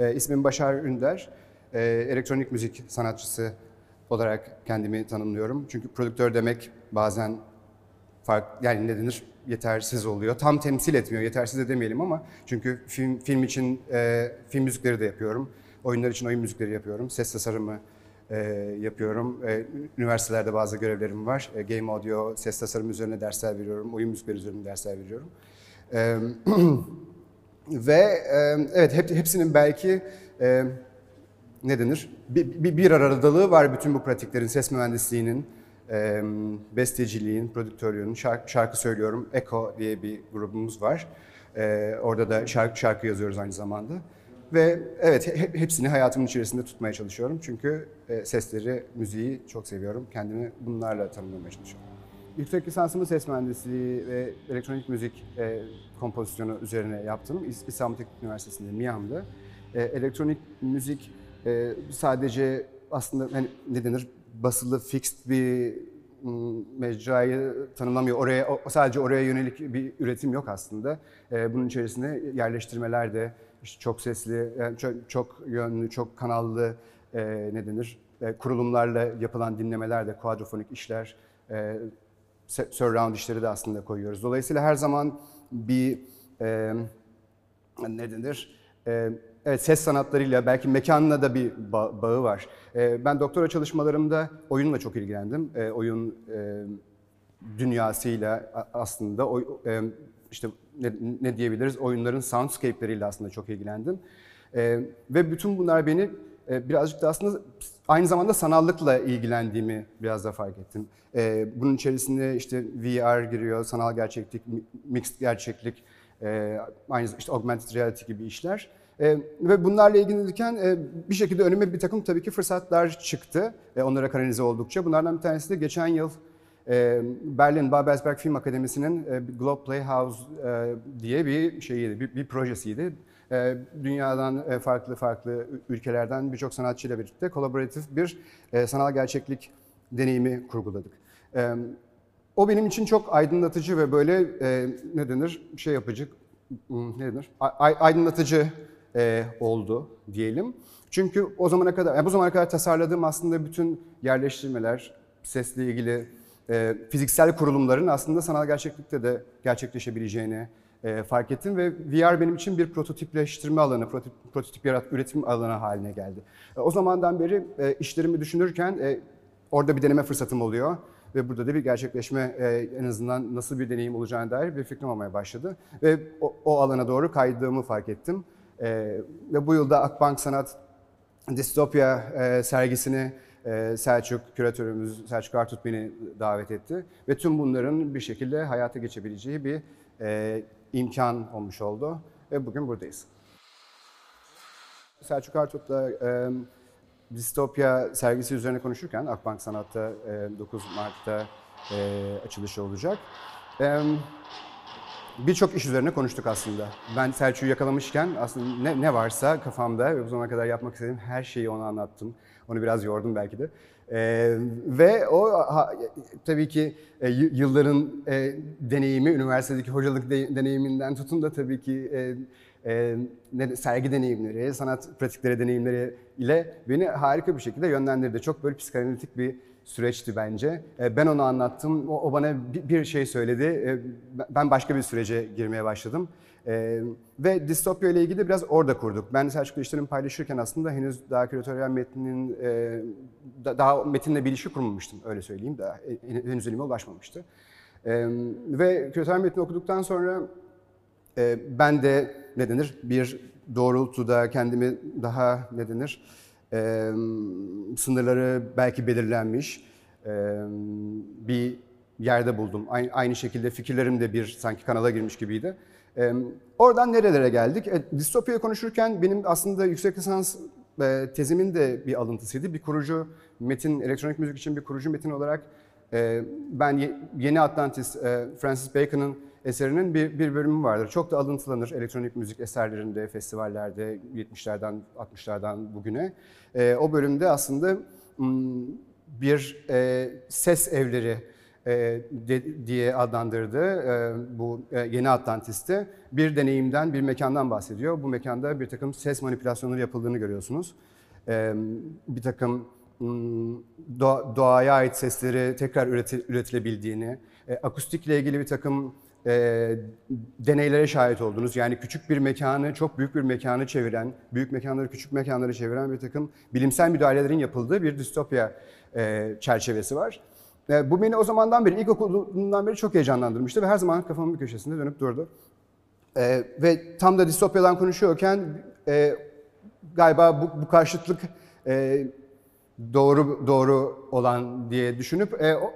E, ismim Başar Ünder. E, elektronik müzik sanatçısı olarak kendimi tanımlıyorum. Çünkü prodüktör demek bazen fark yani ne denir yetersiz oluyor. Tam temsil etmiyor, yetersiz de demeyelim ama çünkü film film için e, film müzikleri de yapıyorum. Oyunlar için oyun müzikleri yapıyorum. Ses tasarımı e, yapıyorum. E, üniversitelerde bazı görevlerim var. E, game audio, ses tasarımı üzerine dersler veriyorum. Oyun müzikleri üzerine dersler veriyorum. E, ve e, evet hep, hepsinin belki e, ne denir? Bir, bir, bir aradalığı var bütün bu pratiklerin, ses mühendisliğinin, e, besteciliğin, prodüktörlüğün, şarkı, şarkı söylüyorum. Echo diye bir grubumuz var. E, orada da şarkı, şarkı yazıyoruz aynı zamanda. Ve evet he, hepsini hayatımın içerisinde tutmaya çalışıyorum. Çünkü e, sesleri, müziği çok seviyorum. Kendimi bunlarla tanımlamaya çalışıyorum. Yüksek lisansımı ses mühendisliği ve elektronik müzik e, kompozisyonu üzerine yaptım. İs- İstanbul Teknik Üniversitesi'nde, MİAM'da. E, elektronik müzik e, sadece aslında hani ne denir basılı fixed bir mecrayı tanımlamıyor. Oraya sadece oraya yönelik bir üretim yok aslında. E, bunun içerisinde yerleştirmeler de işte çok sesli, yani çok, çok yönlü, çok kanallı e, ne denir e, kurulumlarla yapılan dinlemeler de kuadrofonik işler, e, surround işleri de aslında koyuyoruz. Dolayısıyla her zaman bir e, ne denir? E, evet ses sanatlarıyla belki mekanla da bir ba- bağı var. E, ben doktora çalışmalarımda oyunla çok ilgilendim. E, oyun e, dünyasıyla aslında oy, e, işte ne, ne diyebiliriz oyunların soundscape'leriyle aslında çok ilgilendim. E, ve bütün bunlar beni birazcık da aslında aynı zamanda sanallıkla ilgilendiğimi biraz da fark ettim. E, bunun içerisinde işte VR giriyor, sanal gerçeklik, mi- mixed gerçeklik, e, aynı işte augmented reality gibi işler. E, ve bunlarla ilgilenirken e, bir şekilde önüme bir takım tabii ki fırsatlar çıktı. E, onlara kanalize oldukça. Bunlardan bir tanesi de geçen yıl Berlin Babelsberg Film Akademisi'nin Globe Playhouse diye bir şeyiydi, bir projesiydi. E, dünyadan e, farklı farklı ülkelerden birçok sanatçıyla birlikte kolaboratif bir e, sanal gerçeklik deneyimi kurguladık. O benim için çok aydınlatıcı ve böyle e, ne denir şey yapıcı, ne denir aydınlatıcı oldu diyelim. Çünkü o zamana kadar, yani bu zamana kadar tasarladığım aslında bütün yerleştirmeler, sesle ilgili fiziksel kurulumların aslında sanal gerçeklikte de gerçekleşebileceğini e, fark ettim ve VR benim için bir prototipleştirme alanı, prototip, prototip yarat, üretim alanı haline geldi. E, o zamandan beri e, işlerimi düşünürken e, orada bir deneme fırsatım oluyor ve burada da bir gerçekleşme e, en azından nasıl bir deneyim olacağına dair bir fikrim olmaya başladı ve o, o alana doğru kaydığımı fark ettim. E, ve bu yılda Akbank Sanat Distopya e, sergisini e, Selçuk, küratörümüz Selçuk Artut beni davet etti. Ve tüm bunların bir şekilde hayata geçebileceği bir e, imkan olmuş oldu. Ve bugün buradayız. Selçuk Artut'la e, Distopya sergisi üzerine konuşurken Akbank Sanat'ta e, 9 Mart'ta e, açılışı olacak. E, Birçok iş üzerine konuştuk aslında. Ben Selçuk'u yakalamışken aslında ne, ne varsa kafamda ve bu zamana kadar yapmak istediğim her şeyi ona anlattım. Onu biraz yordum belki de. Ee, ve o ha, tabii ki e, yılların e, deneyimi, üniversitedeki hocalık de- deneyiminden tutun da tabii ki e, e, ne, sergi deneyimleri, sanat pratikleri deneyimleri ile beni harika bir şekilde yönlendirdi. Çok böyle psikanalitik bir süreçti bence. E, Ben onu anlattım, o bana bi- bir şey söyledi. E, Ben başka bir sürece girmeye başladım. E, Ve distopya ile ilgili biraz orada kurduk. Ben Selçuk'la işlerimi paylaşırken aslında henüz daha küratöryel metnin, da- daha metinle bir ilişki kurmamıştım öyle söyleyeyim. Daha henüz elime ulaşmamıştı. Ve küratöryel metni okuduktan sonra ben de ne denir bir doğrultuda kendimi daha ne denir e, sınırları belki belirlenmiş e, bir yerde buldum. Aynı, aynı şekilde fikirlerim de bir sanki kanala girmiş gibiydi. E, oradan nerelere geldik? E, distopya konuşurken benim aslında yüksek lisans e, tezimin de bir alıntısıydı. Bir kurucu metin, elektronik müzik için bir kurucu metin olarak e, ben Ye- Yeni Atlantis, e, Francis Bacon'ın eserinin bir, bir bölümü vardır. Çok da alıntılanır elektronik müzik eserlerinde, festivallerde 70'lerden 60'lardan bugüne. E, o bölümde aslında bir e, ses evleri e, de- diye adlandırdığı e, bu e, yeni Atlantis'te bir deneyimden, bir mekandan bahsediyor. Bu mekanda bir takım ses manipülasyonları yapıldığını görüyorsunuz. E, bir takım doğa- doğaya ait sesleri tekrar üreti- üretilebildiğini, e, akustikle ilgili bir takım e, deneylere şahit oldunuz. Yani küçük bir mekanı çok büyük bir mekanı çeviren, büyük mekanları küçük mekanları çeviren bir takım bilimsel müdahalelerin yapıldığı bir distopya e, çerçevesi var. E, bu beni o zamandan beri, ilkokulundan beri çok heyecanlandırmıştı ve her zaman kafamın bir köşesinde dönüp durdu. E, ve tam da distopyadan konuşuyorken e, galiba bu, bu karşıtlık e, doğru doğru olan diye düşünüp e, o-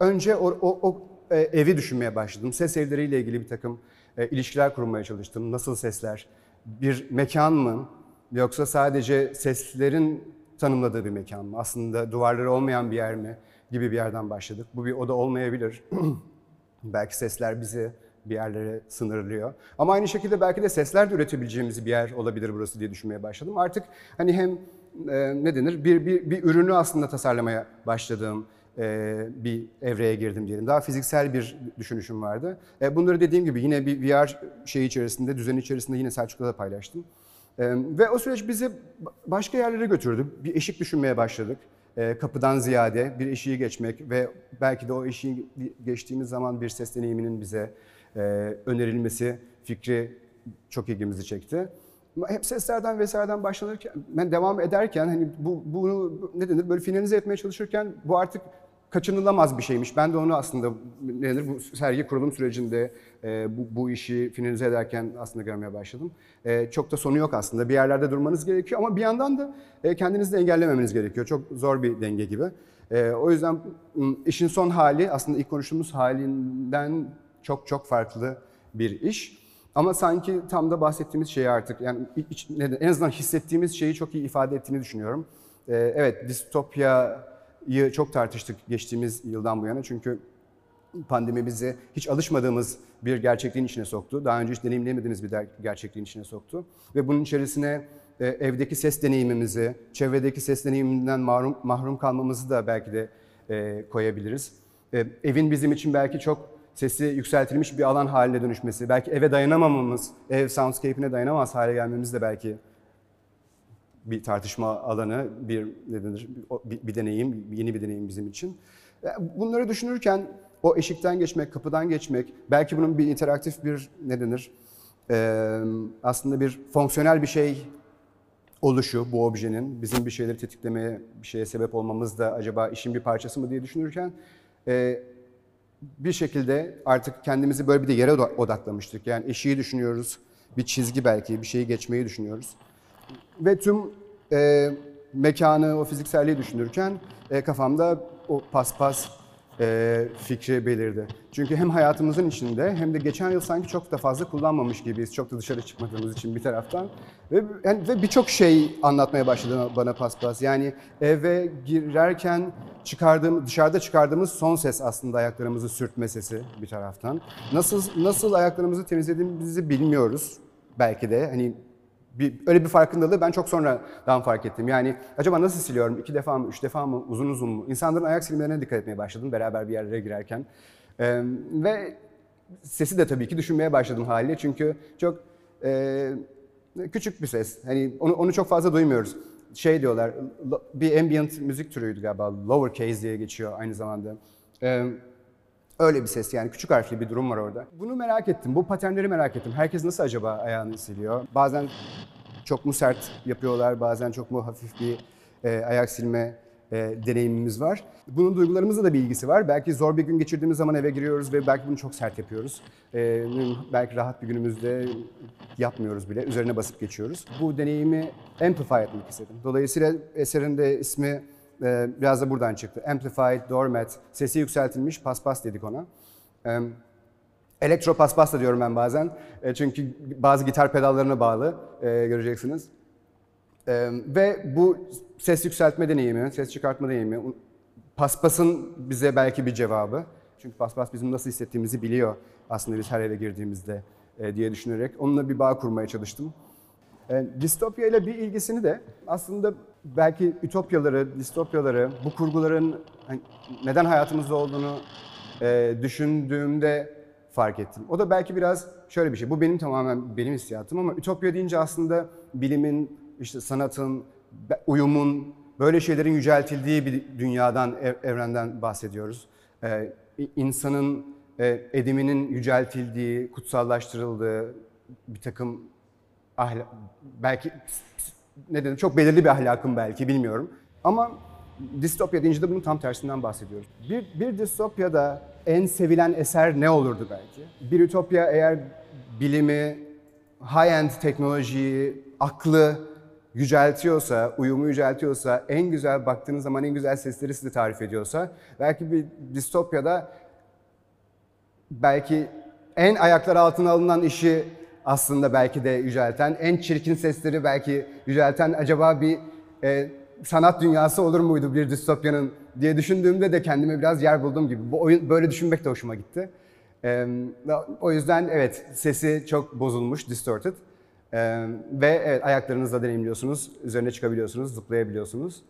önce o, o, o, e, evi düşünmeye başladım. Ses evleriyle ilgili bir takım e, ilişkiler kurmaya çalıştım. Nasıl sesler? Bir mekan mı? Yoksa sadece seslerin tanımladığı bir mekan mı? Aslında duvarları olmayan bir yer mi? Gibi bir yerden başladık. Bu bir oda olmayabilir. Belki sesler bizi bir yerlere sınırlıyor. Ama aynı şekilde belki de sesler de üretebileceğimiz bir yer olabilir burası diye düşünmeye başladım. Artık hani hem e, ne denir bir, bir, bir ürünü aslında tasarlamaya başladığım e, bir evreye girdim diyelim. Daha fiziksel bir düşünüşüm vardı. E, bunları dediğim gibi yine bir VR şey içerisinde, düzen içerisinde yine Selçuk'la da paylaştım. E, ve o süreç bizi başka yerlere götürdü. Bir eşik düşünmeye başladık. Kapıdan ziyade bir eşiği geçmek ve belki de o eşiği geçtiğimiz zaman bir ses deneyiminin bize önerilmesi fikri çok ilgimizi çekti. Hep seslerden vesaireden başlanırken, ben devam ederken hani bu bunu ne denir böyle finalize etmeye çalışırken bu artık kaçınılamaz bir şeymiş. Ben de onu aslında ne denir bu sergi kurulum sürecinde e, bu, bu işi finalize ederken aslında görmeye başladım. E, çok da sonu yok aslında. Bir yerlerde durmanız gerekiyor ama bir yandan da e, kendinizi de engellememeniz gerekiyor. Çok zor bir denge gibi. E, o yüzden işin son hali aslında ilk konuştuğumuz halinden çok çok farklı bir iş. Ama sanki tam da bahsettiğimiz şeyi artık yani iç- en azından hissettiğimiz şeyi çok iyi ifade ettiğini düşünüyorum. E, evet distopyayı çok tartıştık geçtiğimiz yıldan bu yana çünkü pandemi bizi hiç alışmadığımız bir gerçekliğin içine soktu. Daha önce hiç deneyimleyemediğimiz bir gerçekliğin içine soktu. Ve bunun içerisine e, evdeki ses deneyimimizi, çevredeki ses deneyiminden mahrum, mahrum kalmamızı da belki de e, koyabiliriz. E, evin bizim için belki çok sesi yükseltilmiş bir alan haline dönüşmesi, belki eve dayanamamamız, ev soundscape'ine dayanamaz hale gelmemiz de belki bir tartışma alanı, bir ne denir, bir, bir deneyim, yeni bir deneyim bizim için. Ya Bunları düşünürken o eşikten geçmek, kapıdan geçmek, belki bunun bir interaktif bir ne denir, Ee, aslında bir fonksiyonel bir şey oluşu bu objenin, bizim bir şeyleri tetiklemeye, bir şeye sebep olmamız da acaba işin bir parçası mı diye düşünürken e, bir şekilde artık kendimizi böyle bir de yere oda- odaklamıştık. Yani eşiği düşünüyoruz, bir çizgi belki, bir şeyi geçmeyi düşünüyoruz. Ve tüm e, mekanı, o fizikselliği düşünürken e, kafamda o paspas e, fikri belirdi. Çünkü hem hayatımızın içinde hem de geçen yıl sanki çok da fazla kullanmamış gibiyiz. Çok da dışarı çıkmadığımız için bir taraftan. Ve, yani, ve birçok şey anlatmaya başladı bana paspas. Yani eve girerken çıkardığım, dışarıda çıkardığımız son ses aslında ayaklarımızı sürtme sesi bir taraftan. Nasıl nasıl ayaklarımızı temizlediğimizi bilmiyoruz belki de. Hani bir, öyle bir farkındalığı ben çok sonradan fark ettim. Yani acaba nasıl siliyorum? İki defa mı, üç defa mı, uzun uzun mu? İnsanların ayak silmelerine dikkat etmeye başladım beraber bir yerlere girerken. Ee, ve sesi de tabii ki düşünmeye başladım haliyle. Çünkü çok e, küçük bir ses. Hani onu, onu çok fazla duymuyoruz. Şey diyorlar, bir ambient müzik türüydü galiba. Lowercase diye geçiyor aynı zamanda. Ee, Öyle bir ses yani küçük harfli bir durum var orada. Bunu merak ettim, bu paternleri merak ettim. Herkes nasıl acaba ayağını siliyor? Bazen çok mu sert yapıyorlar, bazen çok mu hafif bir e, ayak silme e, deneyimimiz var. Bunun duygularımızla da bir ilgisi var. Belki zor bir gün geçirdiğimiz zaman eve giriyoruz ve belki bunu çok sert yapıyoruz. E, belki rahat bir günümüzde yapmıyoruz bile, üzerine basıp geçiyoruz. Bu deneyimi amplify etmek istedim. Dolayısıyla eserin de ismi ee, biraz da buradan çıktı. Amplified, doormat, sesi yükseltilmiş paspas dedik ona. Ee, elektro paspas da diyorum ben bazen. E, çünkü bazı gitar pedallarına bağlı e, göreceksiniz. Ve bu ses yükseltme deneyimi, ses çıkartma deneyimi, paspasın bize belki bir cevabı. Çünkü paspas bizim nasıl hissettiğimizi biliyor aslında biz her eve girdiğimizde e, diye düşünerek onunla bir bağ kurmaya çalıştım. E, distopya ile bir ilgisini de aslında belki ütopyaları, distopyaları, bu kurguların hani neden hayatımızda olduğunu e, düşündüğümde fark ettim. O da belki biraz şöyle bir şey. Bu benim tamamen benim hissiyatım ama ütopya deyince aslında bilimin, işte sanatın, uyumun, böyle şeylerin yüceltildiği bir dünyadan, ev- evrenden bahsediyoruz. Ee, insanın e, ediminin yüceltildiği, kutsallaştırıldığı bir takım ahla- belki ne dedim çok belirli bir ahlakım belki bilmiyorum. Ama distopya deyince de bunun tam tersinden bahsediyoruz. Bir, bir distopyada en sevilen eser ne olurdu belki? Bir ütopya eğer bilimi, high-end teknolojiyi, aklı yüceltiyorsa, uyumu yüceltiyorsa, en güzel baktığınız zaman en güzel sesleri size tarif ediyorsa, belki bir distopyada belki en ayaklar altına alınan işi aslında belki de yücelten, en çirkin sesleri belki yücelten acaba bir e, sanat dünyası olur muydu bir distopyanın diye düşündüğümde de kendime biraz yer buldum gibi. Bu oyun böyle düşünmek de hoşuma gitti. E, o yüzden evet sesi çok bozulmuş, distorted. E, ve evet ayaklarınızla deneyimliyorsunuz, üzerine çıkabiliyorsunuz, zıplayabiliyorsunuz.